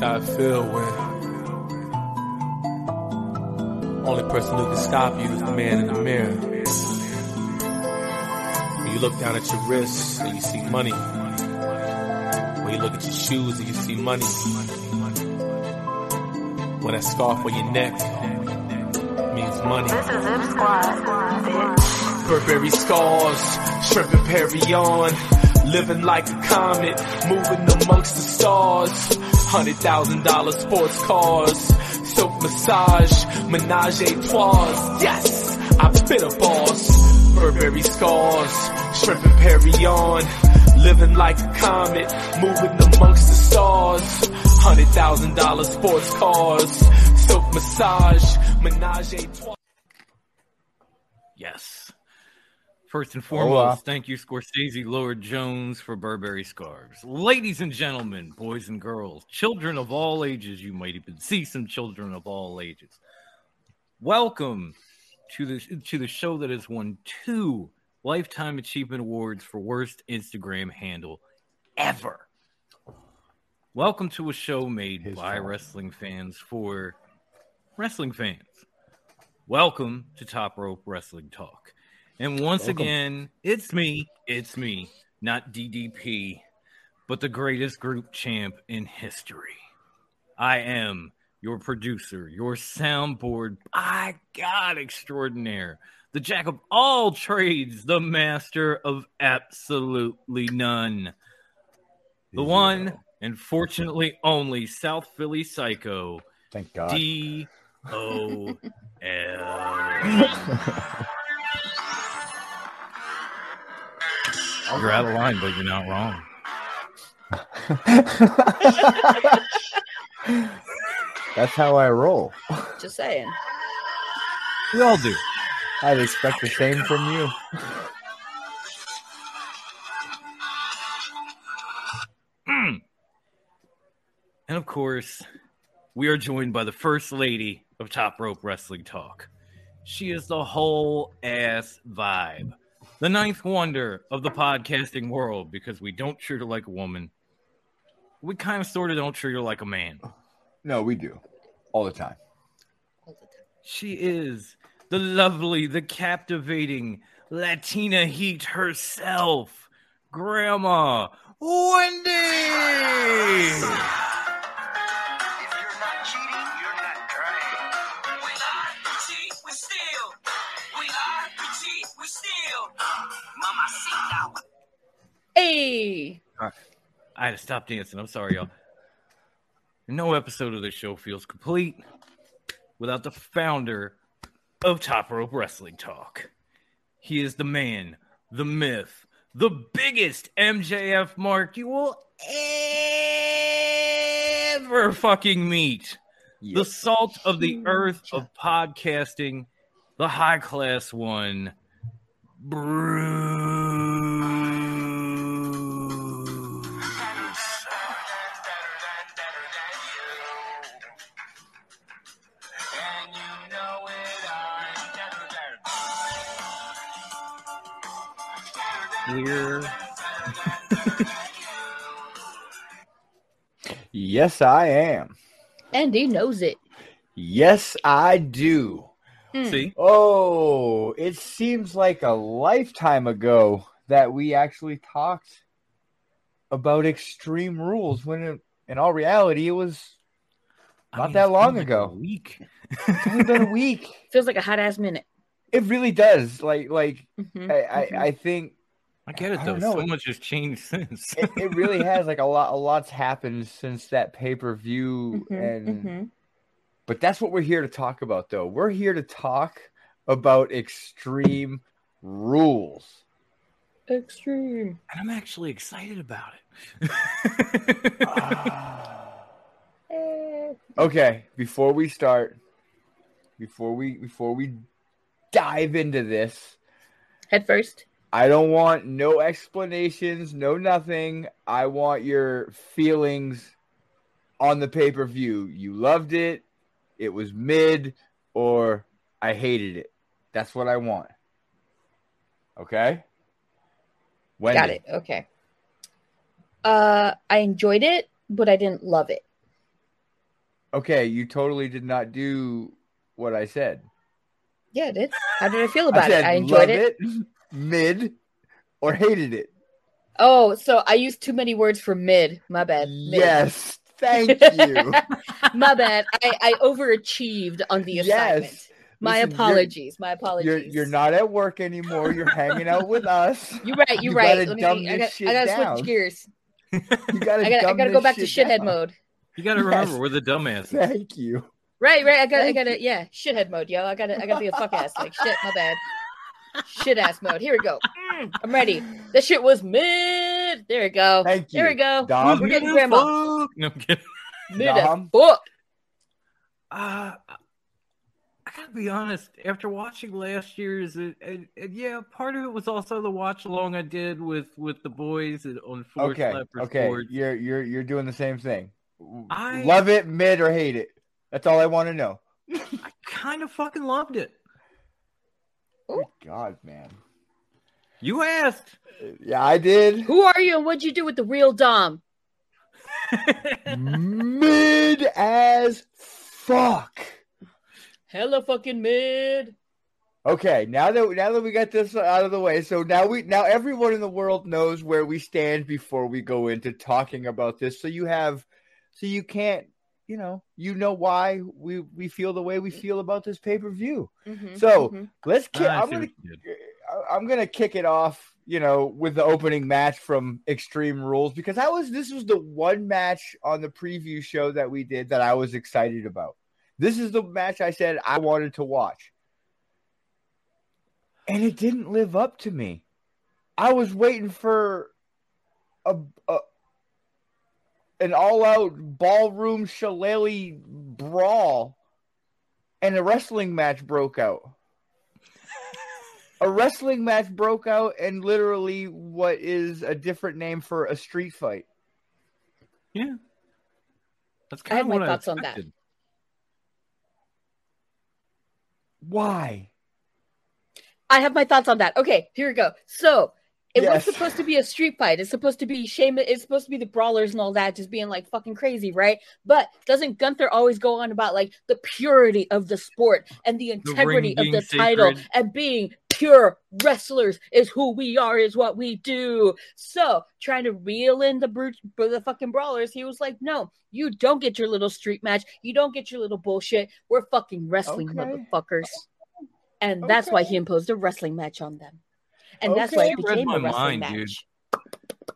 how I feel when only person who can stop you is the man in the mirror. When you look down at your wrists and you see money. When you look at your shoes and you see money. When that scarf on your neck means money. This is Zip Squad. Burberry scars, shrimp and Perry on. Living like a comet, moving amongst the stars. Hundred thousand dollar sports cars, silk massage, menage a trois. Yes, I've been a boss. Burberry scars, shrimp and Perry on. Living like a comet, moving amongst the stars. Hundred thousand dollar sports cars, silk massage, menage a trois. Yes. First and oh, foremost, thank you, Scorsese Lord Jones, for Burberry Scarves. Ladies and gentlemen, boys and girls, children of all ages, you might even see some children of all ages. Welcome to the to the show that has won two Lifetime Achievement Awards for worst Instagram handle ever. Welcome to a show made His by wrestling fans for wrestling fans. Welcome to Top Rope Wrestling Talk. And once Welcome. again, it's me, it's me, not DDP, but the greatest group champ in history. I am your producer, your soundboard, by God extraordinaire, the jack of all trades, the master of absolutely none, the Easy, one and fortunately only South Philly Psycho, Thank God. D O L. You're out of line, but you're not wrong. That's how I roll. Just saying. We all do. I'd expect the same from you. Mm. And of course, we are joined by the first lady of Top Rope Wrestling Talk. She is the whole ass vibe. The ninth wonder of the podcasting world because we don't treat her like a woman. We kind of sort of don't treat her like a man. No, we do. All the time. She is the lovely, the captivating Latina heat herself, Grandma Wendy. Hey, I had to stop dancing. I'm sorry, y'all. No episode of this show feels complete without the founder of Top Rope Wrestling Talk. He is the man, the myth, the biggest MJF mark you will ever fucking meet. The salt of the earth of podcasting, the high class one, Bruce. Clear. Yes, I am. and he knows it. Yes, I do. Hmm. See? Oh, it seems like a lifetime ago that we actually talked about extreme rules when in, in all reality it was I Not mean, that it's been long like ago. A week. it's only been a week. Feels like a hot ass minute. It really does. Like like Mhm, I, I, mhm. I think I get it I though. know. So much has changed since. it, it really has like a lot a lot's happened since that pay-per-view Mhm, and mhm. but that's what we're here to talk about though we're here to talk about extreme rules Extreme. and I'm actually excited about it. Eh. okay before we start before we before we dive into this Head first. I don't want no explanations no nothing i want your feelings on the pay-per-view you loved it it was mid or i hated it that's what i want okay Wendy. Got it. Okay. Uh, I enjoyed it, but I didn't love it. Okay, you totally did not do what I said. Yeah, I did. How did I feel I about said it? I enjoyed love it. Mid, or hated it. Oh, so I used too many words for mid. My bad. Mid. Yes, thank you. My bad. I, I overachieved on the assignment. yes, My Listen, you're- apologies. My apologies. you're you're not at work anymore. You're hanging out with us. You're right. You're you right. gotta Let me. I got, I gotta down. switch gears. You gotta. I gotta. I gotta go back to shit shithead down. mode. You got to Yes. remember, we're the dumbass. Thank you. Right. Right. I got. I Thank got to Yeah. Shithead mode, yo. I gotta. I gotta be a fuck ass. Like shit. My bad. Shit ass mode. Here we go. Mm, I'm ready. That shit was mid. There we go. Thank you. There we go. Dom. We're getting grandma. Fuck. No, I'm kidding. Mid as Dom. fuck. Uh, I gotta be honest. After watching last year's, and, and, and yeah, part of it was also the watch along I did with with the boys and- on Four Okay. Slapper Okay. Sports. You're you're you're doing the same thing. I- Love it, mid, or hate it. That's all I want to know. I kind of fucking loved it. Good God, man. You asked. Yeah, I did. Who are you and what'd you do with the real Dom? mid as fuck. Hella fucking mid. Okay, now that now that we got this out of the way, so now we now everyone in the world knows where we stand before we go into talking about this. So you have, so you can't, you know, you know why we we feel the way we feel about this pay per view. Mhm, So mhm. let's. Ki- I I'm gonna what you did. I- I'm gonna kick it off, you know, with the opening match from Extreme Rules because I was this was the one match on the preview show that we did that I was excited about. This is the match I said I wanted to watch. And it didn't live up to me. I was waiting for a, a an all-out ballroom shillelagh brawl and a wrestling match broke out a wrestling match broke out and literally what is a different name for a street fight. Yeah. That's I kind have of my what thoughts I on that. Why? I have my thoughts on that. Okay, here we go. So it Yes. was supposed to be a street fight. It's supposed to be shame. It's supposed to be the brawlers and all that, just being like fucking crazy, right? But doesn't Gunther always go on about like the purity of the sport and the integrity of being the title and being pure wrestlers is who we are, is what we do. So trying to reel in the brute, the fucking brawlers, he was like, "No, you don't get your little street match. You don't get your little bullshit. We're fucking wrestling Okay. motherfuckers." And that's why he imposed a wrestling match on them. And that's why Okay. it You read became my a wrestling mind, dude. match.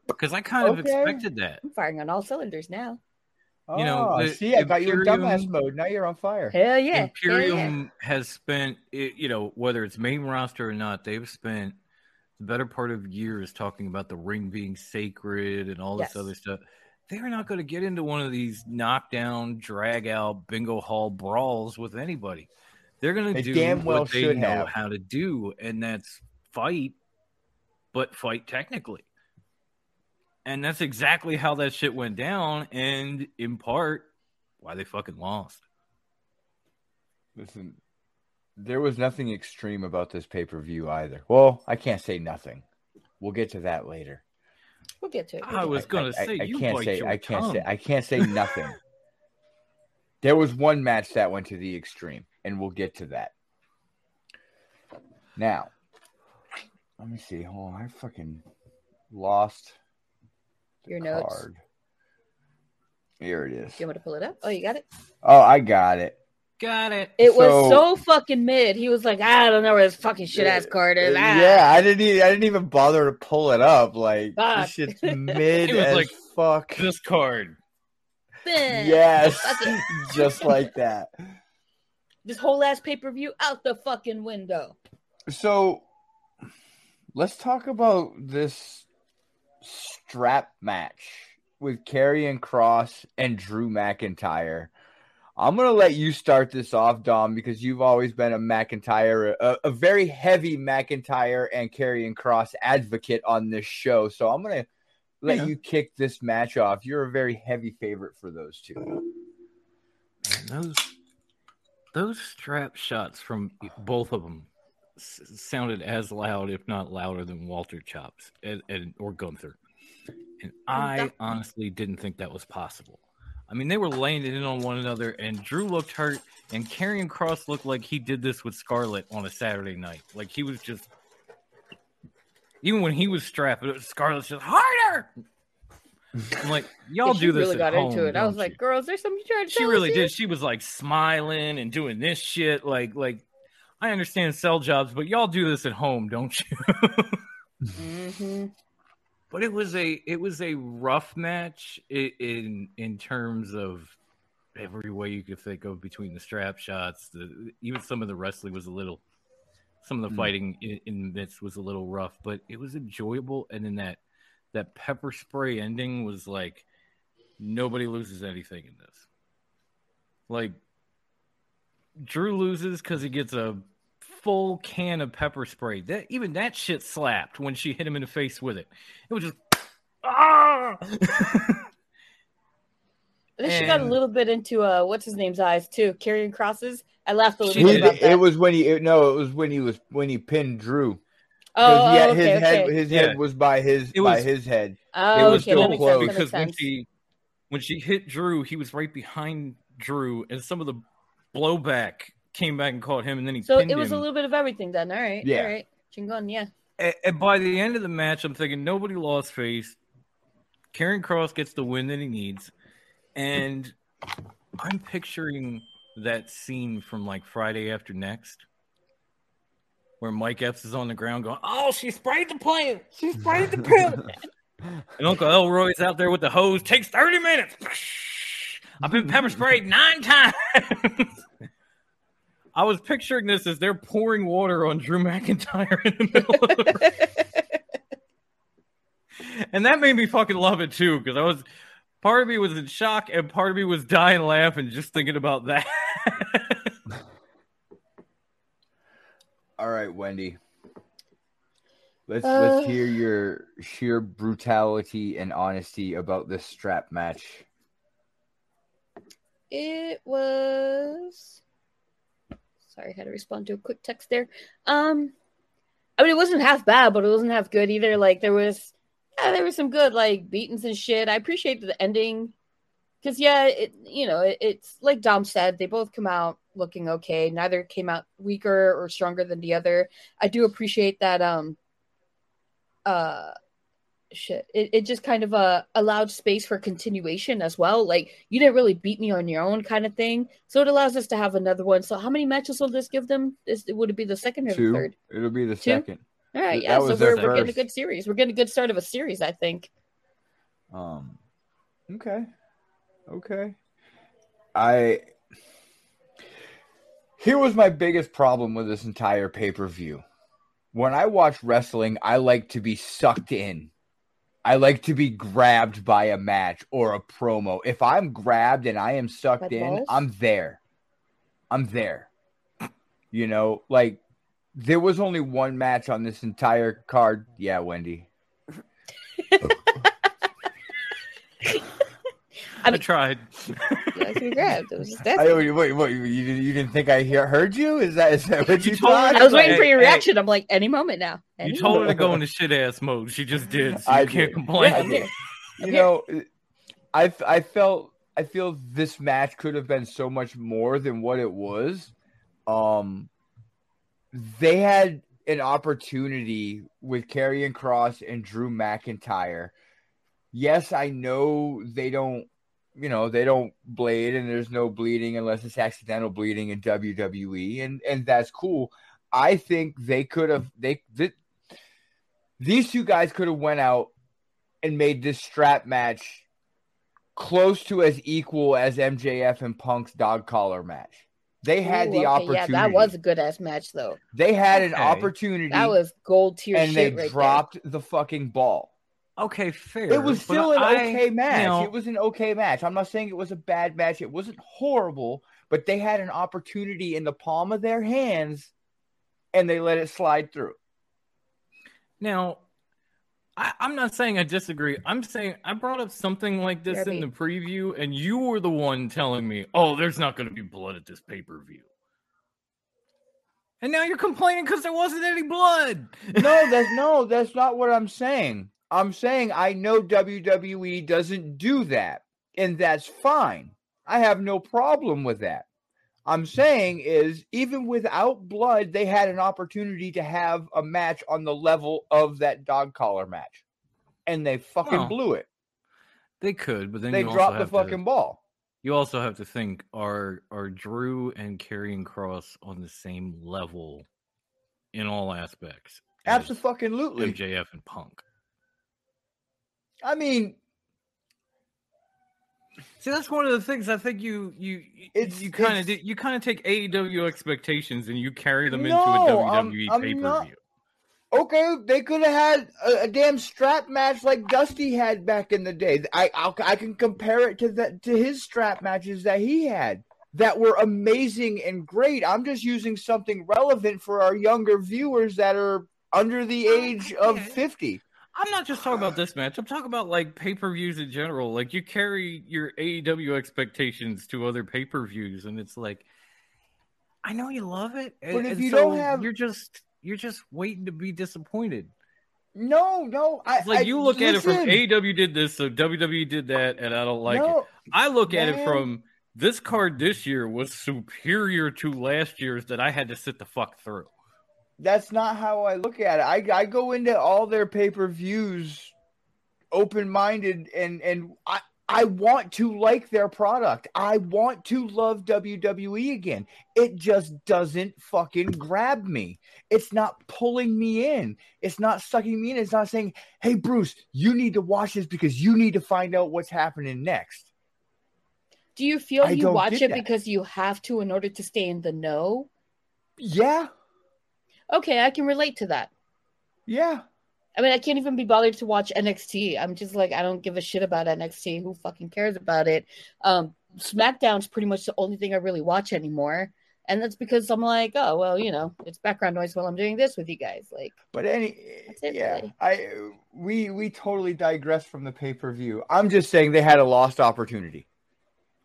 Because I kind of Okay. expected that. I'm firing on all cylinders now. You know, Oh, the see, I got you in Imperium- dumbass mode. Now you're on fire. Hell yeah. Hell Imperium yeah. has spent, it- you know, whether it's main roster or not, they've spent the better part of years talking about the ring being sacred and all this Yes. other stuff. They're not going to get into one of these knockdown, drag out, bingo hall brawls with anybody. They're going They to do damn well what they know have. how to do, and that's fight, but fight technically. And that's exactly how that shit went down, and in part, why they fucking lost. Listen, there was nothing extreme about this pay per view either. Well, I can't say nothing. We'll get to that later. We'll get to it. I was gonna say you can't say your I can't tongue. say I can't say nothing. there was one match that went to the extreme, and we'll get to that. Now, let me see. Hold on, I fucking lost the Your notes. card. Here it is. Do you want me to pull it up? Oh, you got it? Oh, I got it. Got it. It was So- so fucking mid. He was like, I don't know where this fucking shit ass card is. Uh, Ah. Yeah, I didn't. Even, I didn't even bother to pull it up. Like Fuck. this shit's mid It was as like- fuck. This card. Yes, just like that. This whole ass pay per view out the fucking window. So, let's talk about this strap match with Karrion Kross and Drew McIntyre. I'm gonna let you start this off, Dom, because you've always been a McIntyre, a, a very heavy McIntyre and Karrion Kross advocate on this show. So I'm gonna let Yeah. you kick this match off. You're a very heavy favorite for those two. Man, those those strap shots from both of them sounded as loud, if not louder, than Walter chops and, and or Gunther. And I honestly didn't think that was possible. I mean, they were laying it in on one another, and Drew looked hurt, and Karrion Kross looked like he did this with Scarlett on a Saturday night. Like he was just, even when he was strapped, Scarlett's just harder. I'm like, y'all do this. really at got home, into it. I was like, you? girls, there's something you're trying to she really did. She was like smiling and doing this shit. Like, like I understand sell jobs, but y'all do this at home, don't you? Mhm. but it was a it was a rough match i- in in terms of every way you could think of between the strap shots. The even some of the wrestling was a little. Some of the Hmm. fighting in, in midst was a little rough, but it was enjoyable. And then that that pepper spray ending was like nobody loses anything in this. Like Drew loses because he gets a full can of pepper spray. That even that shit slapped when she hit him in the face with it. It was just ah. And then she got a little bit into uh, what's his name's eyes too, Karrion Kross's. I laughed a little bit about that. it was when he it- no, it was when he was when he pinned Drew. oh, yeah, oh, his okay, head his Yeah. head was by his It by his head. Oh, it was okay, still close. because when she when she hit Drew, he was right behind Drew, and some of the blowback came back and caught him, and then he So it was him. a little bit of everything then. All right. Yeah. All right. Chingon, yeah. and, and by the end of the match, I'm thinking nobody lost face. Karrion Kross gets the win that he needs, and I'm picturing that scene from like Friday After Next, where Mike Epps is on the ground going, "Oh, she sprayed the plant. She sprayed the plant." and Uncle Elroy's out there with the hose. Takes 30 minutes. I've been pepper sprayed nine times. I was picturing this as they're pouring water on Drew McIntyre in the middle of the and that made me fucking love it too because I was part of me was in shock and part of me was dying laughing just thinking about that. All right, Wendy. Let's Uh. let's hear your sheer brutality and honesty about this strap match. It was. Sorry, I had to respond to a quick text there. Um, I mean, it wasn't half bad, but it wasn't half good either. Like there was, yeah, there was some good like beatings and shit. I appreciate the ending because yeah, it you know it, it's like Dom said, they both come out looking okay. Neither came out weaker or stronger than the other. I do appreciate that. Um, uh, shit it, it just kind of uh allowed space for continuation as well like you didn't really beat me on your own kind of thing so it allows us to have another one so how many matches will this give them this would it be the second or the third It'll be the Two? second. all right yeah so we're, we're getting a good series we're getting a good start of a series i think Um. Okay. Okay. I. Here was my biggest problem with this entire pay per view. When I watch wrestling, I like to be sucked in. I like to be grabbed by a match or a promo. If I'm grabbed and I am sucked By in, balls? I'm there. I'm there. You know, like there was only one match on this entire card. Yeah, Wendy. I, mean- tried. yeah, you grabbed it was just that I, wait, wait, wait, you, you didn't think I hear, heard you? Is that is that what You you, told thought? i was waiting for Hey, your hey. reaction i'm like any moment now You Any told her to go into shit ass mode. She just did. So you I can't did. complain. I did. you know, I I felt I feel this match could have been so much more than what it was. Um, they had an opportunity with Karrion Kross and Drew McIntyre. Yes, I know they don't, you know, they don't blade and there's no bleeding unless it's accidental bleeding in WWE, and and that's cool. I think they could have they th- these two guys could have went out and made this strap match close to as equal as MJF and Punk's dog collar match. They had Ooh, the okay, opportunity. yeah that was a good ass match though they had an Okay. opportunity that was gold tier and they right dropped the fucking ball. Okay, fair. It was still an I- okay match. you know, it was an okay match. I'm not saying it was a bad match. It wasn't horrible, but they had an opportunity in the palm of their hands and they let it slide through. Now, I, I'm not saying I disagree. I'm saying I brought up something like this in the preview, and you were the one telling me, "Oh, there's not going to be blood at this pay per view," and now you're complaining because there wasn't any blood. No, that's no, that's not what I'm saying. I'm saying I know WWE doesn't do that. and that's fine. I have no problem with that. I'm saying is even without blood, they had an opportunity to have a match on the level of that dog collar match, and they fucking Well, blew it. They could, but then They you also dropped the have to- fucking ball. You also have to think: are are Drew and Karrion Kross on the same level in all aspects? as Absolutely. MJF and Punk. I mean, See, that's one of the things I think you you It's- you kind of you kind of take AEW expectations and you carry them No, into a I'm- WWE I'm pay per not- view. okay, they could have had a, a damn strap match like Dusty had back in the day. I I'll, I can compare it to that to his strap matches that he had that were amazing and great. I'm just using something relevant for our younger viewers that are under the age of 50. I'm not just talking about this match. I'm talking about like pay per views in general. Like you carry your AEW expectations to other pay per views, and it's like, I know you love it, and, But if you so don't have- you're just you're just waiting to be disappointed. No, no, I It's like I- you look at it from AEW did this, so WWE did that, and I don't like it. I look at it from this card this year was superior to last year's that I had to sit the fuck through. That's not how I look at it. I I go into all their pay per views open minded and and I I want to like their product. I want to love WWE again. It just doesn't fucking grab me. It's not pulling me in. It's not sucking me in. It's not saying, "Hey Bruce, you need to watch this because you need to find out what's happening next." Do you feel I you watch it that. because you have to in order to stay in the know? Yeah, Okay, I can relate to that. yeah. I mean, I can't even be bothered to watch NXT. I'm just like, I don't give a shit about NXT. Who fucking cares about it? Um, SmackDown's pretty much the only thing I really watch anymore. And that's because I'm like, oh, well, you know, it's background noise while I'm doing this with you guys. Like, But any, it, yeah, really. I we we totally digress from the pay per view. I'm just saying they had a lost opportunity.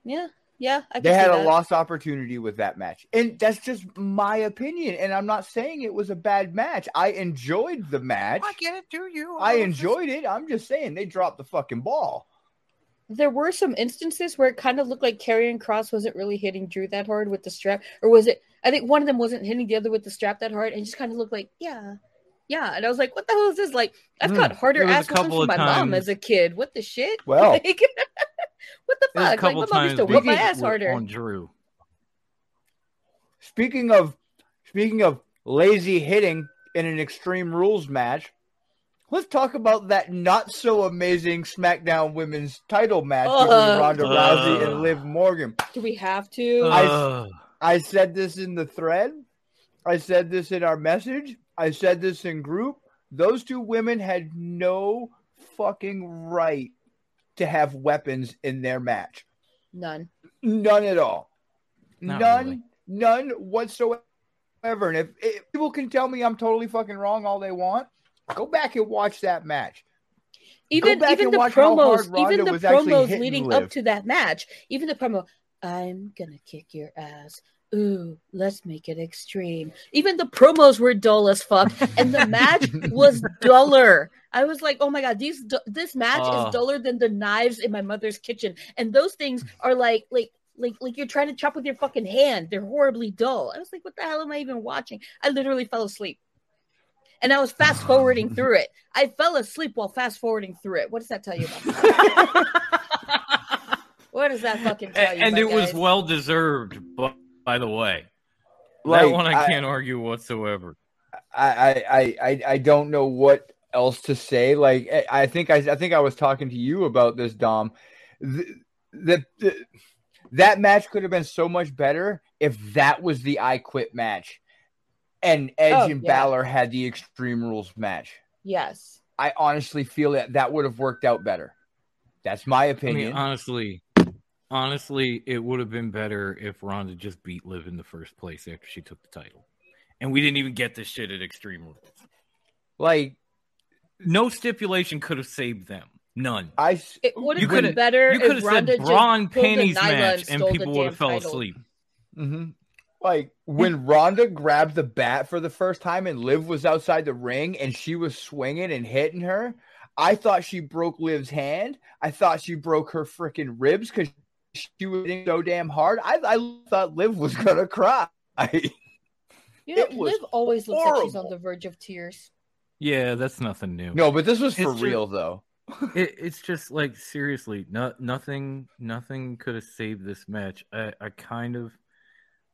yeah, yeah, I can They had a lost opportunity with that match, and that's just my opinion. And I'm not saying it was a bad match. I enjoyed the match. I get it to you. I enjoyed it. I'm just saying they dropped the fucking ball. There were some instances where it kind of looked like Karrion Kross wasn't really hitting Drew that hard with the strap, or was it? I think one of them wasn't hitting the other with the strap that hard, and just kind of looked like, yeah, yeah. And I was like, what the hell is this? Like, I've hmm. got harder There ass whoopings couple from of my mom as a kid. What the shit? Well- Like, what the There's a fuck? Like, couple my mom used to times whip my ass harder. on Drew. Speaking of speaking of lazy hitting in an Extreme Rules match, let's talk about that not so amazing SmackDown Women's Title match between Ugh. Ronda Rousey and Liv Morgan. Do we have to? I- Ugh. I said this in the thread. I said this in our message. I said this in group. Those two women had no fucking right to have weapons in their match. None. None at all. Not none, really. none whatsoever. And if, if people can tell me I'm totally fucking wrong all they want, go back and watch that match. Even back even and the watch how hard promos, even the was actually promos leading Liv. up to that match, even the promo, I'm gonna kick your ass. Ooh, let's make it extreme. Even the promos were dull as fuck, and the match was duller. I was like, oh my god, these this match Oh. is ah. duller than the knives in my mother's kitchen, and those things are like like. Like, like you're trying to chop with your fucking hand. They're horribly dull. I was like, what the hell am I even watching? I literally fell asleep. And I was fast forwarding through it. I fell asleep while fast forwarding through it. What does that tell you about? what does that fucking tell you? and it was well deserved. But by the way, Like, that one I I- can't argue whatsoever. I, I, I, I- I don't know what else to say. Like I- I think I, I think I was talking to you about this, Dom. The, the, the that match could have been so much better if that was the I Quit match, and Edge Oh, and yeah. Balor had the Extreme Rules match. Yes. I honestly feel that that would have worked out better. That's my I opinion. mean, honestly, honestly, it would have been better if Ronda just beat Liv in the first place after she took the title, and we didn't even get this shit at Extreme Rules. like No stipulation could have saved them. None. I, s- It would have been better You could if have Ronda said just Braun pulled panties Nyla match, and and people would have damn fell title. asleep. Mhm. like when Ronda grabbed the bat for the first time and Liv was outside the ring and she was swinging and hitting her. I thought she broke Liv's hand. I thought she broke her freaking ribs because she was hitting so damn hard. I, I thought Liv was gonna cry. You know, Liv always looks like she's on the verge of tears. Yeah, that's nothing new. no, but this was for It's ju- real though. it, it's just like seriously, no, nothing, nothing could have saved this match. I, I kind of,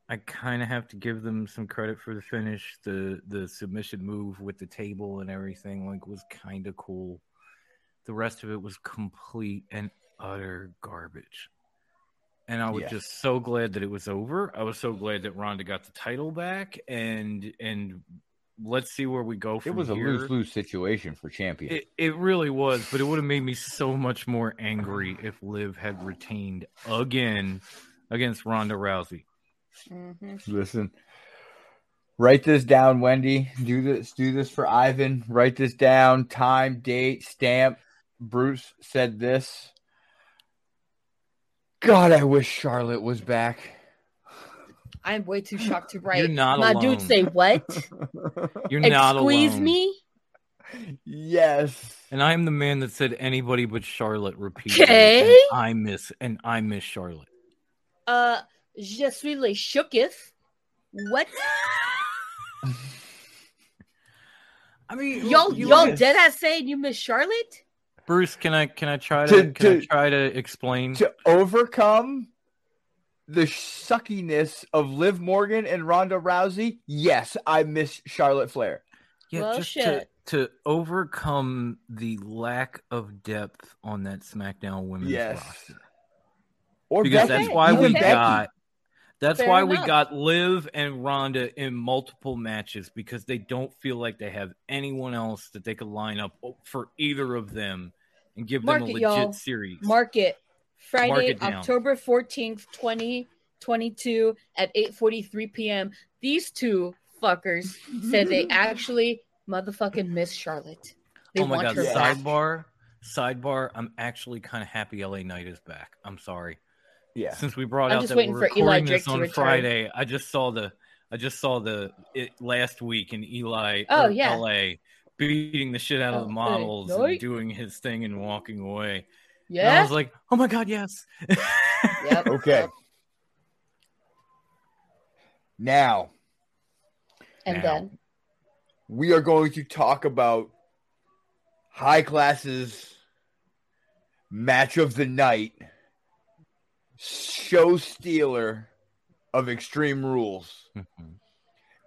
I kind of have to give them some credit for the finish. The the submission move with the table and everything like was kind of cool. The rest of it was complete and utter garbage. And I was Yes. just so glad that it was over. I was so glad that Ronda got the title back, and and let's see where we go from It was a here. lose lose situation for champion. It, it really was, but it would have made me so much more angry if Liv had retained again against Ronda Rousey. hmm Listen, write this down, Wendy. Do this. Do this for Ivan. Write this down. Time, date, stamp. Bruce said this. God, I wish Charlotte was back. I'm way too shocked to write. You're not My alone. dude say what? You're not Squeeze alone. me? yes. And I am the man that said anybody but Charlotte repeatedly. Okay. and I miss and I miss Charlotte. Uh, je suis le shooketh. What? I mean, Y'all, you y'all look- dead ass saying you miss Charlotte? Bruce, can I can I try to, To- can I try to explain? To overcome the suckiness of Liv Morgan and Ronda Rousey, yes, I miss Charlotte Flair. Yeah, Well, just shit. to to overcome the lack of depth on that SmackDown women's Yes. roster. Or because Becky. that's why Even we Becky. got that's Fair why we got Liv and Ronda in multiple matches because they don't feel like they have anyone else that they could line up for either of them and give Mark them a legit y'all. series. Mark it. Friday, it. October 14th, 2022 at 8:43 p.m. These two fuckers said they actually motherfucking miss Charlotte. They oh my want god, her Yeah. back. sidebar. Sidebar, I'm actually kind of happy LA Knight is back. I'm sorry. Yeah. Since we brought I'm out that we're recording this on. Friday, I just saw the I just saw the it last week in Eli Oh, yeah. LA beating the shit out of the models Knight. and doing his thing and walking away. And I was like, oh my god, yes. Yep. Okay. Yep. Now And Now. then we are going to talk about high classes match of the night show stealer of extreme rules mm-hmm.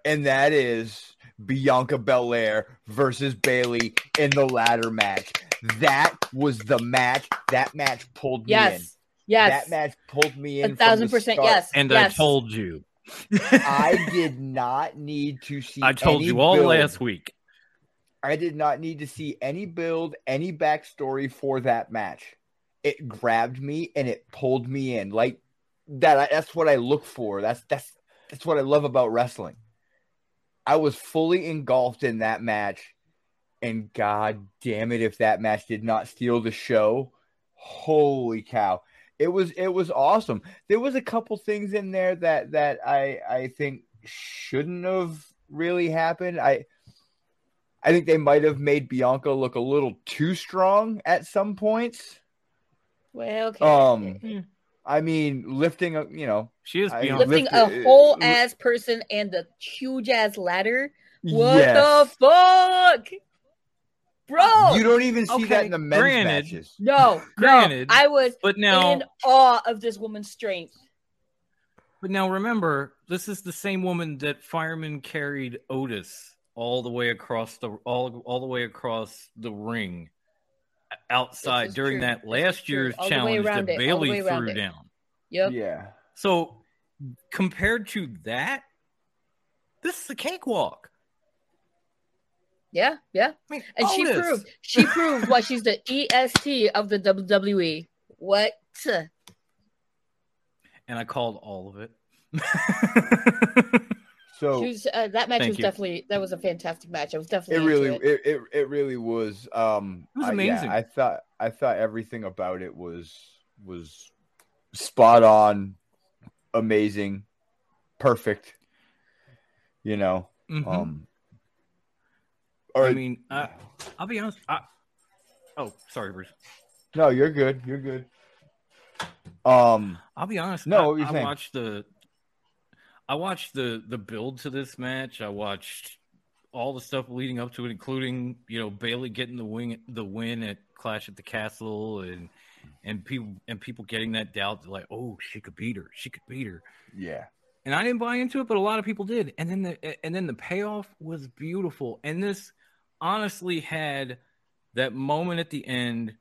and that is bianca belair versus bayley in the ladder match that was the match that match pulled me in yes. Yes. that match pulled me in A thousand from the percent start. yes. and yes. I told you. i did not need to see I told any you all build. last week. I did not need to see any build, any backstory for that match. It grabbed me and it pulled me in. Like that that's what I look for. That's that's that's what I love about wrestling. I was fully engulfed in that match and god damn it if that match did not steal the show. Holy cow. It was it was awesome. There was a couple things in there that that I I think shouldn't have really happened. I I think they might have made Bianca look a little too strong at some points. Well, okay. Um, Mm. I mean, lifting, a, you know, She is I- beyond lifting lift- a uh, whole li- ass person and the huge ass ladder. What yes. the fuck, bro? You don't even see that in the men's granted. matches. no, Granted, no. I was But now in awe of this woman's strength. But now remember, this is the same woman that fireman carried Otis all the way across the all all the way across the ring outside during true. that last year's All challenge that it. Bayley threw it. down. Yep. Yeah. So compared to that, this is a cakewalk. Yeah, yeah. I mean, And she Otis. proved she proved why she's the EST of the WWE. What? and I called all of it. So She was, uh, that match was you. definitely that was a fantastic match. I was it definitely really, it. it, it, it really was. Um, It was I- yeah, amazing. I thought, I thought everything about it was was spot on, amazing, perfect. You know, Mhm. um, or I mean, I, I'll be honest. I, Oh, sorry, Bruce. No, you're good. You're good. Um, I'll be honest. No, I, what you I saying? watched the, I watched the the build to this match. I watched all the stuff leading up to it, including you know Bayley getting the wing the win at Clash at the Castle, and and people and people getting that doubt like, oh, she could beat her. She could beat her. yeah. and I didn't buy into it, but a lot of people did. And then the and then the payoff was beautiful. And this honestly had that moment at the end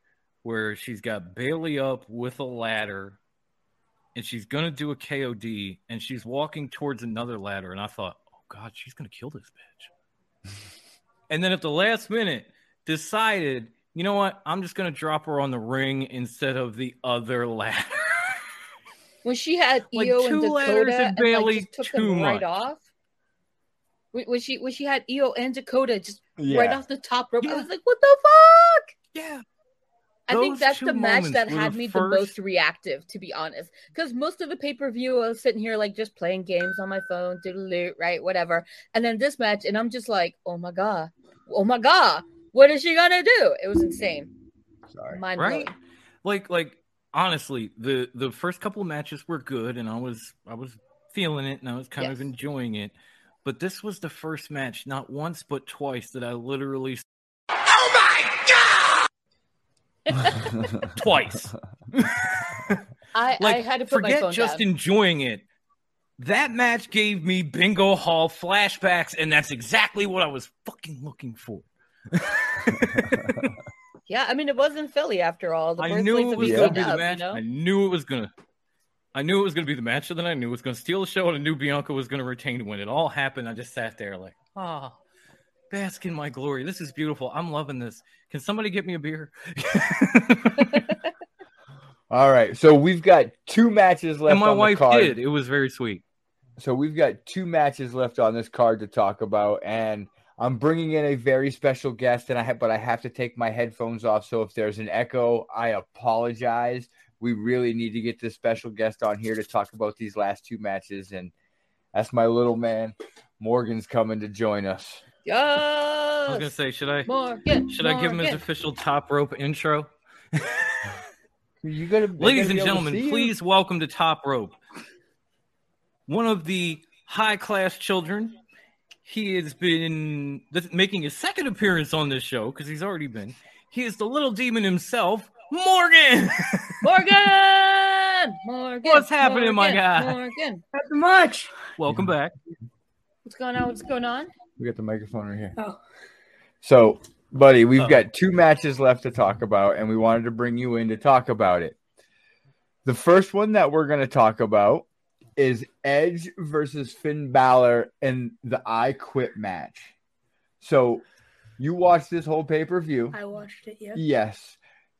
where she's got Bayley up with a ladder and she's gonna do a KOD and she's walking towards another ladder. And I thought, oh God, she's gonna kill this bitch. and then at the last minute decided, you know what? I'm just gonna drop her on the ring instead of the other ladder. When she had Like, Io two and letters Dakota and and like, Bayley, took too them right much. off. When when she when she had Io and Dakota just Yeah. right off the top rope, I was like, "What the fuck?" yeah. I think that's the match that had the me the most reactive, to be honest. Because most of the pay per view, I was sitting here like just playing games on my phone, doodle right, whatever. And then this match, and I'm just like, "Oh my god, oh my god, what is she gonna do?" It was insane, Sorry. mind right blowing. like like honestly the the first couple of matches were good and i was i was feeling it and i was kind of enjoying it but this was the first match not once but twice that i literally twice I, like I had to put my forget phone just down. enjoying it that match gave me bingo hall flashbacks and that's exactly what i was fucking looking for Yeah, I mean, it was in Philly after all. The I knew it was going to be the you match. know? I knew it was going to. I knew it was going to be the match, and then I knew it was going to steal the show, and I knew Bianca was going to retain when it all happened. I just sat there like, ah, bask in my glory. This is beautiful. I'm loving this. Can somebody get me a beer? All right. So we've got two matches left and my on wife the card. did. It was very sweet. So we've got two matches left on this card to talk about, and I'm bringing in a very special guest, and I have, but I have to take my headphones off. So if there's an echo, I apologize. We really need to get this special guest on here to talk about these last two matches, and that's my little man. Morgan's coming to join us. I was gonna say, should I Morgan. should I give him his official top rope intro? You gotta, Ladies and gotta be able to gentlemen, you. please welcome to Top Rope one of the high class children. He has been th- making his second appearance on this show because he's already been. He is the little demon himself, Morgan. Morgan. Morgan. What's happening, my Morgan, guy? Morgan. Nothing much. Welcome back. What's going on? What's going on? We got the microphone right here. Oh. So, buddy, we've Oh. got two matches left to talk about, and we wanted to bring you in to talk about it. The first one that we're going to talk about is Edge versus Finn Balor in the I Quit match. So, you watched this whole pay per view. I watched it. Yeah. Yes.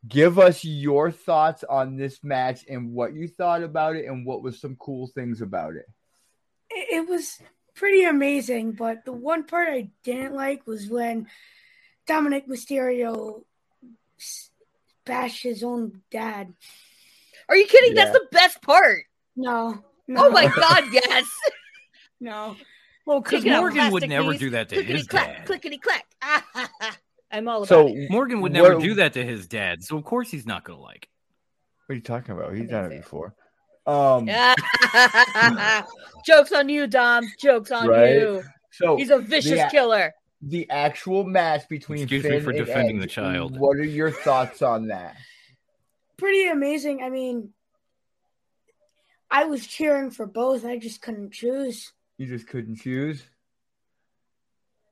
Give us your thoughts on this match and what you thought about it, and what was some cool things about it. It, it was pretty amazing, but the one part I didn't like was when Dominic Mysterio s- bashed his own dad. Are you kidding? Yeah. That's the best part. No. no Oh my god, yes. No. Well, because Morgan would never piece, do that to clickety his clack, dad. clickety clack. I'm all about So, it. Morgan would never What- do that to his dad, so of course he's not gonna like. it. What are you talking about? He's done it fair. before. Um, Jokes on you, Dom. Jokes on Right. you. so He's a vicious Yeah. killer. the actual match between Excuse me for and defending the child. What are your thoughts on that? Pretty amazing. I mean, I was cheering for both. I just couldn't choose. You just couldn't choose.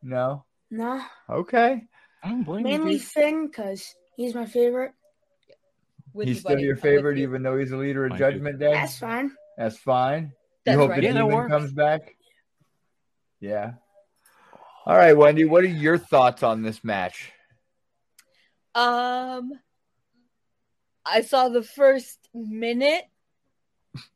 No. No. Okay. I don't blame you, Mainly dude. Finn, because he's my favorite. With he's you, still your favorite, you. even though he's a leader of Mine too. Judgment Day. That's fine. That's fine. That's you hope right. the Yeah, demon comes back. Yeah. All right, Wendy. What are your thoughts on this match? Um, I saw the first minute.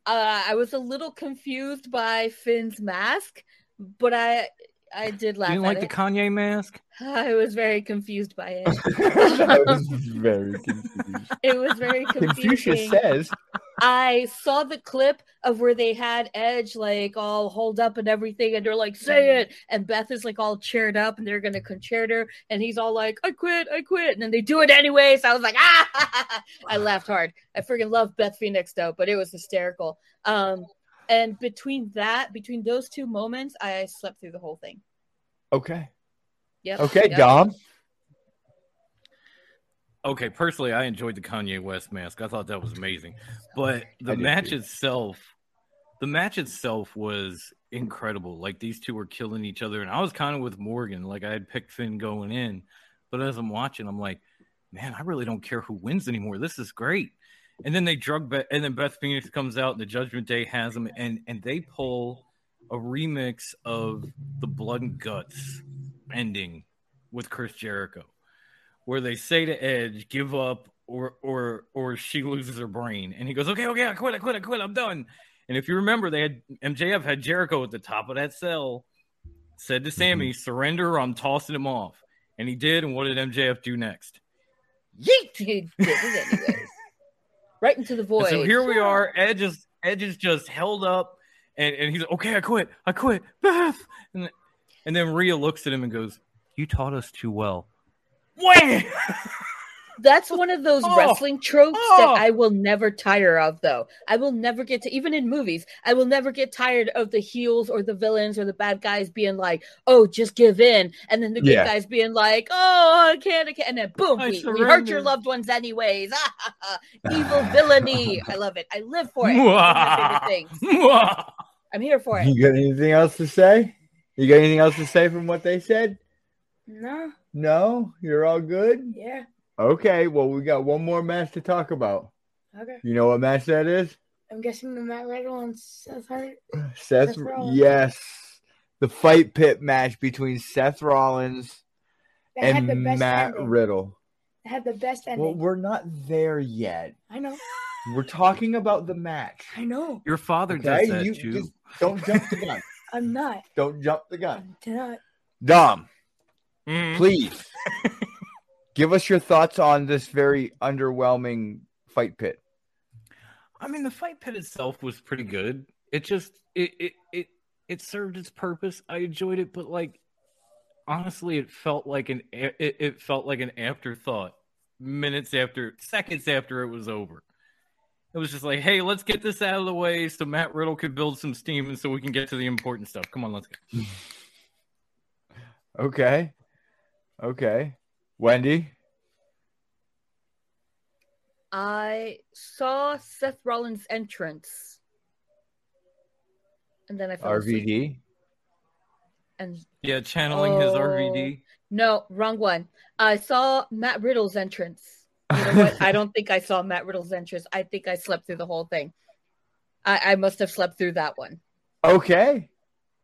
Uh, I was a little confused by Finn's mask, but I I did You laugh didn't at like it. the Kanye mask? I was very confused by it. I was very confused. It was very Confucius confusing. says, I saw the clip of where they had Edge like all hold up and everything, and they're like, "Say it," and Beth is like all cheered up, and they're gonna Con-Chair-To, and he's all like, "I quit, I quit," and then they do it anyway. So I was like, "Ah!" I laughed hard. I freaking love Beth Phoenix though, but it was hysterical. Um, and between that, between those two moments, I slept through the whole thing. Okay. Yep. Okay, yep. Dom. Okay, personally, I enjoyed the Kanye West mask. I thought that was amazing. But the match too. itself, the match itself was incredible. Like these two were killing each other, and I was kind of with Morgan. Like I had picked Finn going in, but as I'm watching, I'm like, man, I really don't care who wins anymore. This is great. And then they drug Beth, and then Beth Phoenix comes out, and the Judgment Day has them, and and they pull a remix of the Blood and Guts ending with Chris Jericho where they say to Edge, "Give up," or or or she loses her brain, and he goes, "Okay, okay, I quit, I quit, I quit, I'm done." And if you remember, they had MJF had Jericho at the top of that cell, said to Sammy, mm-hmm. "Surrender, or I'm tossing him off," and he did. And what did MJF do next? Yeet! He did it anyways. Right into the And void. so here we are. Edge is Edge is just held up, and, and he's like, okay, I quit, I quit, Beth. And, and then Rhea looks at him and goes, "You taught us too well." Wham! That's one of those Oh, wrestling tropes oh. that I will never tire of, though. I will never get to, even in movies, I will never get tired of the heels or the villains or the bad guys being like, oh, just give in. And then the good Yeah. guys being like, oh, I can't, I can't. And then boom, I we, we hurt your loved ones anyways. Evil villainy. I love it. I live for it. It's one of my favorite things. I'm here for it. You got anything else to say? You got anything else to say from what they said? No, No, you're all good. yeah, Okay, well, we got one more match to talk about. okay. You know what match that is? I'm guessing the Matt Riddle and Seth Hart. Seth, Seth Rollins. yes, the fight pit match between Seth Rollins That and Matt ending. Riddle. That had the best ending. Well, we're not there yet. I know, We're talking about the match. I know. Your father Okay, does that you too. Don't jump the gun. I'm not. Don't jump the gun. I'm not. Dom, Mhm. please give us your thoughts on this very underwhelming fight pit. I mean, the fight pit itself was pretty good. It just it it it it served its purpose. I enjoyed it, but like honestly, it felt like an it, it felt like an afterthought. Minutes after, seconds after it was over, it was just like, "Hey, let's get this out of the way so Matt Riddle could build some steam, and so we can get to the important stuff." Come on, let's go. Okay. Okay. Wendy. I saw Seth Rollins' entrance. And then I fell asleep. RVD. And Yeah, channeling his Oh. RVD. no, wrong one. I saw Matt Riddle's entrance. You know what? I don't think I saw Matt Riddle's entrance. I think I slept through the whole thing. I, I must have slept through that one. Okay.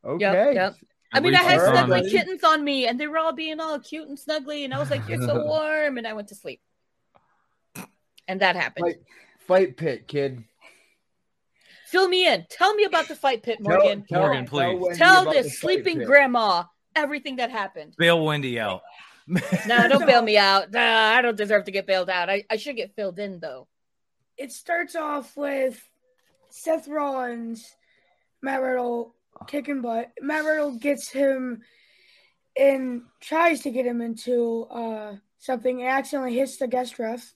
Okay. yep. I mean, I had snuggly buddy. kittens on me, and they were all being all cute and snuggly, and I was like, "You're so warm," and I went to sleep. And that happened. Fight, fight pit, kid. Fill me in. Tell me about the fight pit, Morgan. Tell- Morgan, please. Wendy Tell this sleeping pit. grandma everything that happened. Bail Wendy out. No, don't bail me out. Nah, I don't deserve to get bailed out. I, I should get filled in though. It starts off with Seth Rollins, Matt Riddle kicking butt. Matt Riddle gets him and tries to get him into uh, something. and accidentally hits the guest ref.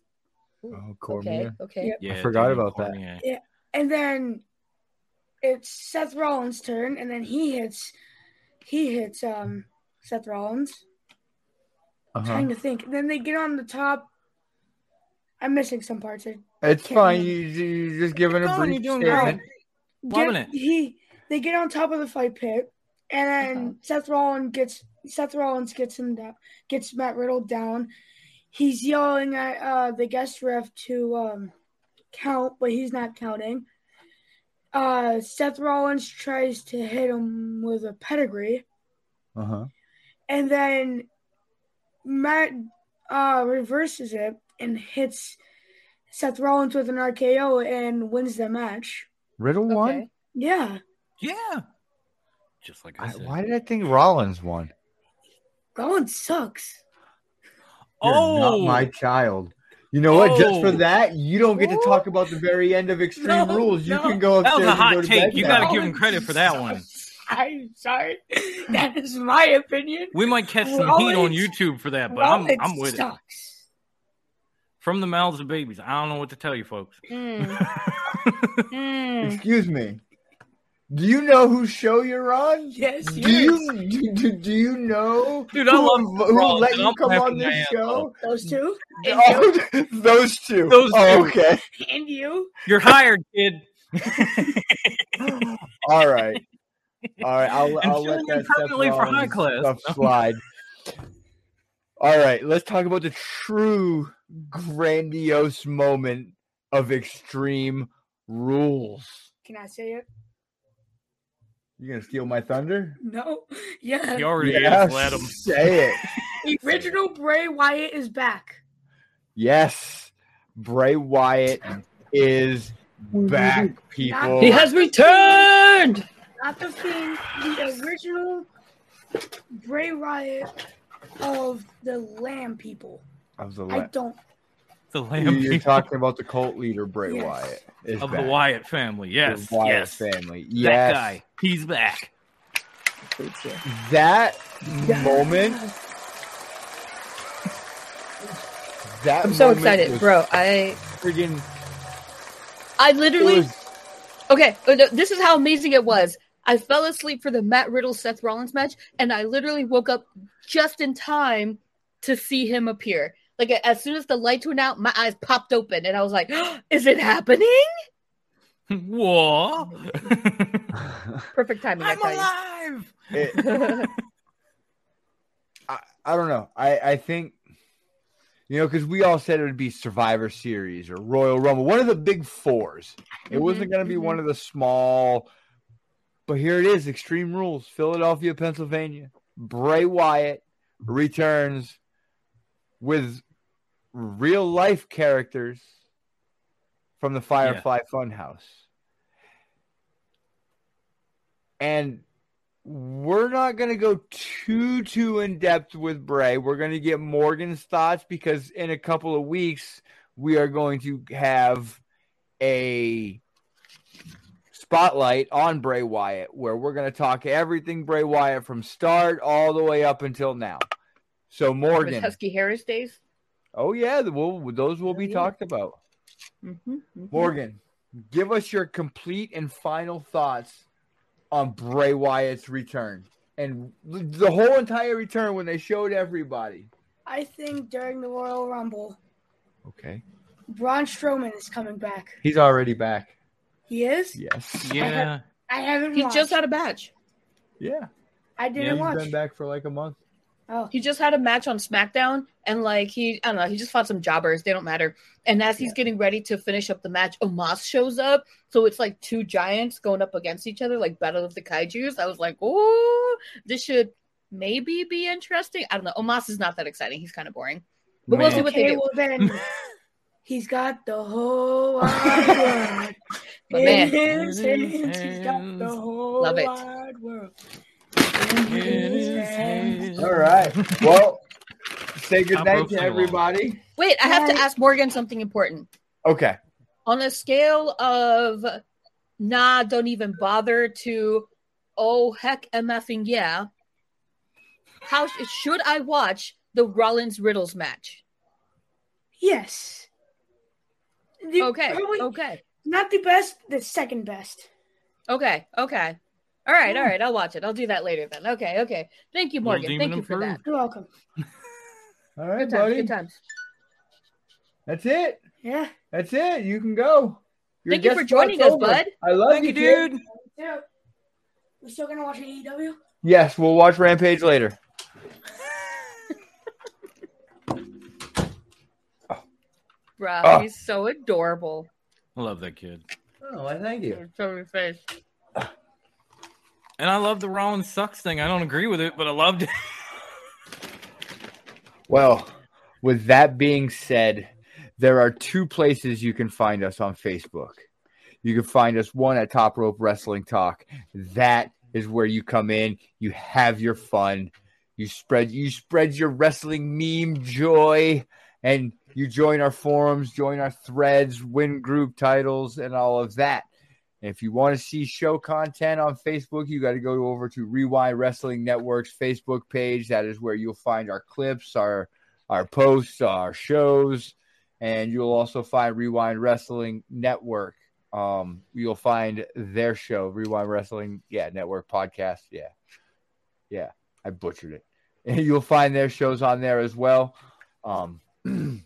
Oh, Okay, Cormier. okay. Yep. Yeah, forgot Daniel about that. Yeah. And then it's Seth Rollins' turn, and then he hits he hits um Seth Rollins. Uh-huh. Trying to think. Then they get on the top. I'm missing some parts. I It's fine. You, you're just giving a brief you're doing great. statement. Loving get, it. He they get on top of the fight pit, and then Seth Rollins gets Seth Rollins gets him down, gets Matt Riddle down. He's yelling at uh, the guest ref to um, count, but he's not counting. Uh, Seth Rollins tries to hit him with a pedigree, Uh-huh. and then Matt uh, reverses it and hits Seth Rollins with an RKO and wins the match. Riddle won? Yeah. Yeah. Just like I, I, said. why did I think Rollins won? Rollins sucks. You're oh, not my child. You know what? Just for Oh. that, you don't get to talk about the very end of Extreme No, Rules. You no. can go That was upstairs a and go hot to take. bed You got to give him credit for that one. I'm sorry. That is my opinion. We might catch some heat on YouTube for that, but I'm I'm with it. From the mouths of babies. I don't know what to tell you, folks. Mm, mm. Excuse me. Do you know whose show you're on? Yes, Do yes. you do, do, do you know Dude, I who, love who Rollins, let you I'm come on this show? Those two? And Oh, those two. Those Oh, two. okay. And you? You're hired, kid. All right. All right. I'll, And I'll let filling that permanently for high um, class. stuff slide. All right. Let's talk about the true grandiose moment of Extreme Rules. Can I say it? You gonna steal my thunder? No. Yeah. He already Yes, is. Let him. say it. Original Bray Wyatt is back. Yes, Bray Wyatt is back, people. He has returned. Not the Fiend, the original Bray Wyatt of the Lamb people. of the I don't. The lamb You're people talking about the cult leader Bray Yes. Wyatt is of back. the Wyatt family. Yes. The Wyatt yes. family. That guy. He's back. that moment. That I'm so excited, bro. I Friggin' I literally was- okay. uh, This is how amazing it was. I fell asleep for the Matt Riddle Seth Rollins match, and I literally woke up just in time to see him appear. Like as soon as the lights went out, my eyes popped open, and I was like, "Is it happening?" Whoa. Perfect timing. I I'm tell alive. it- I, I don't know. I, I think, you know, because we all said it would be Survivor Series or Royal Rumble, one of the big fours. It Mhm, wasn't going to be one of the small, but here it is Extreme Rules, Philadelphia, Pennsylvania. Bray Wyatt returns with real life characters from the Firefly Funhouse. And we're not going to go too too in depth with Bray. We're going to get Morgan's thoughts because in a couple of weeks we are going to have a spotlight on Bray Wyatt where we're going to talk everything Bray Wyatt from start all the way up until now. So With Morgan, Husky Harris days. Oh yeah, we'll, those will be Yeah. talked about. Mm-hmm, Morgan, give us your complete and final thoughts on Bray Wyatt's return and the whole entire return when they showed everybody. I think during the Royal Rumble, Okay. Braun Strowman is coming back. He's already back. He is. Yes. Yeah. I haven't. He watched. just had a match. Yeah. I didn't He's watch. He's been back for like a month. Oh, He just had a match on SmackDown, and like he, I don't know, he just fought some jobbers. They don't matter. And as he's getting ready to finish up the match, Omos shows up. So it's like two giants going up against each other, like Battle of the Kaiju's. I was like, oh, this should maybe be interesting. I don't know. Omos is not that exciting. He's kind of boring. But we'll see Man. what they do. Well then, he's got the whole wide world in man. his hands. He's got the whole Love it. wide world. In his hands. All right. Well, say good night to everybody. Wait, I have to ask Morgan something important. Okay. On a scale of nah, don't even bother to oh heck mfing yeah, how should I watch the Rollins Riddles match? Yes. The- Okay, probably okay, Not the best, the second best. okay, okay. All right, all right. I'll watch it. I'll do that later then. Okay, okay. Thank you, Morgan. Thank you for that. You're welcome. All right, Good times. buddy. Good times. That's it. Yeah. That's it. You can go. Your Thank you for joining us, over. bud. I love Thank you, kid. dude. Yeah. We're still gonna watch AEW. Yes, we'll watch Rampage later. Bruh, Oh. he's so adorable. I love that kid. Oh, I thank you. Show your face. And I love the Rollins sucks thing. I don't agree with it, but I loved it. Well, with that being said, there are two places you can find us on Facebook. You can find us one at Top Rope Wrestling Talk. That is where you come in, you have your fun, you spread you spread your wrestling meme joy and you join our forums, join our threads, win group titles, and all of that. If you want to see show content on Facebook, you got to go over to Rewind Wrestling Network's Facebook page. That is where you'll find our clips, our our posts, our shows, and you'll also find Rewind Wrestling Network. Um, you'll find their show, Rewind Wrestling, yeah, Network podcast, yeah, yeah. I butchered it. And you'll find their shows on there as well. Um, then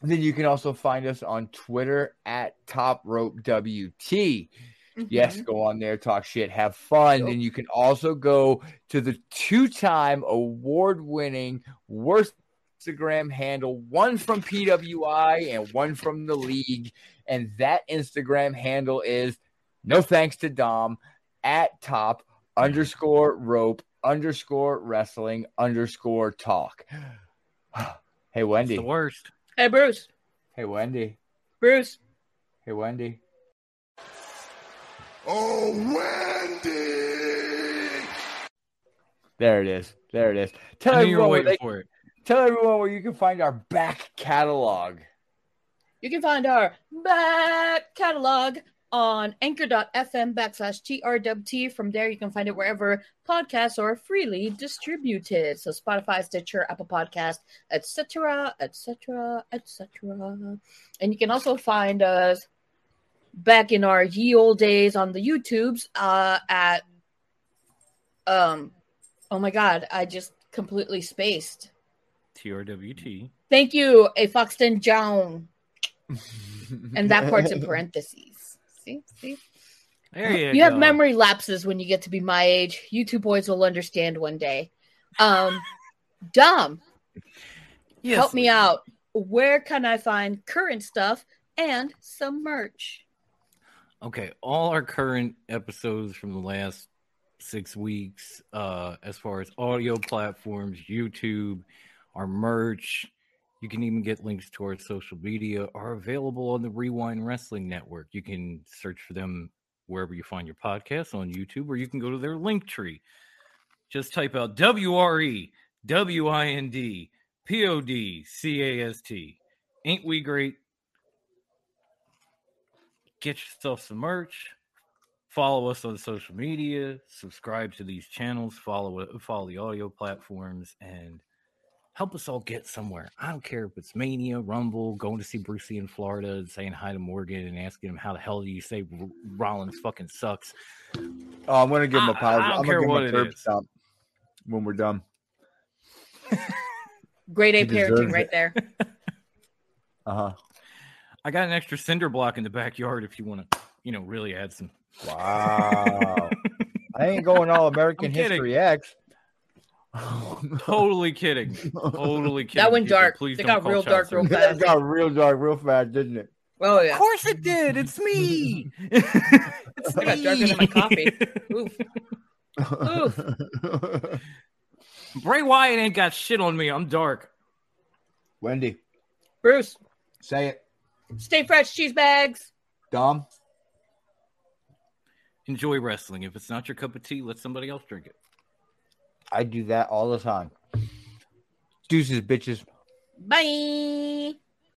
you can also find us on Twitter at Top Rope WT. Yes, Mhm. go on there, talk shit, have fun. Yep. Then you can also go to the two time award winning worst Instagram handle, one from PWI and one from the league. And that Instagram handle is no thanks to Dom at top underscore rope underscore wrestling underscore talk. Hey, It's Wendy. the worst. Hey, Bruce. Hey, Wendy. Bruce. Hey, Wendy. Oh, Wendy! There it is. There it is. Tell I knew you were everyone, where they, for it. tell everyone where you can find our back catalog. You can find our back catalog on anchor.fm backslash TRWT. From there, you can find it wherever podcasts are freely distributed. So Spotify, Stitcher, Apple Podcast, etc., etc., etc. And you can also find us back in our ye old days on the YouTubes uh, at um oh my god, I just completely spaced. TRWT. Thank you, a Foxton Joan. And that part's in parentheses. See, see. There you, You have memory lapses when you get to be my age. You two boys will understand one day. Um, dumb. Yes, help me lady. out. Where can I find current stuff and some merch? Okay, all our current episodes from the last six weeks, uh, as far as audio platforms, YouTube, our merch, you can even get links to our social media, are available on the Rewind Wrestling Network. You can search for them wherever you find your podcasts on YouTube, or you can go to their link tree. Just type out W R E W I N D P O D C A S T. Ain't we great? Get yourself some merch. Follow us on social media. Subscribe to these channels. Follow. Follow the audio platforms and help us all get somewhere. I don't care if it's Mania, Rumble, going to see Brucey in Florida, and saying hi to Morgan and asking him how the hell do you say R- Rollins fucking sucks. Oh, I'm gonna give him a pause. I don't I'm care gonna give what him a curb is. stomp when we're done. Great A parenting right it. there. Uh huh. I got an extra cinder block in the backyard if you want to, you know, really add some. Wow. I ain't going all American History X. Totally kidding. Totally kidding. That went people. dark. Please It don't got real dark real service. that got real dark real fast, didn't it? Oh yeah. Of course it did. It's me. it's me. I got darker than my coffee. Oof. Oof. Bray Wyatt ain't got shit on me. I'm dark. Wendy, Bruce, say it. Stay fresh, cheese bags. Dom, Enjoy wrestling. If it's not your cup of tea, let somebody else drink it. I do that all the time. Deuces, bitches. Bye.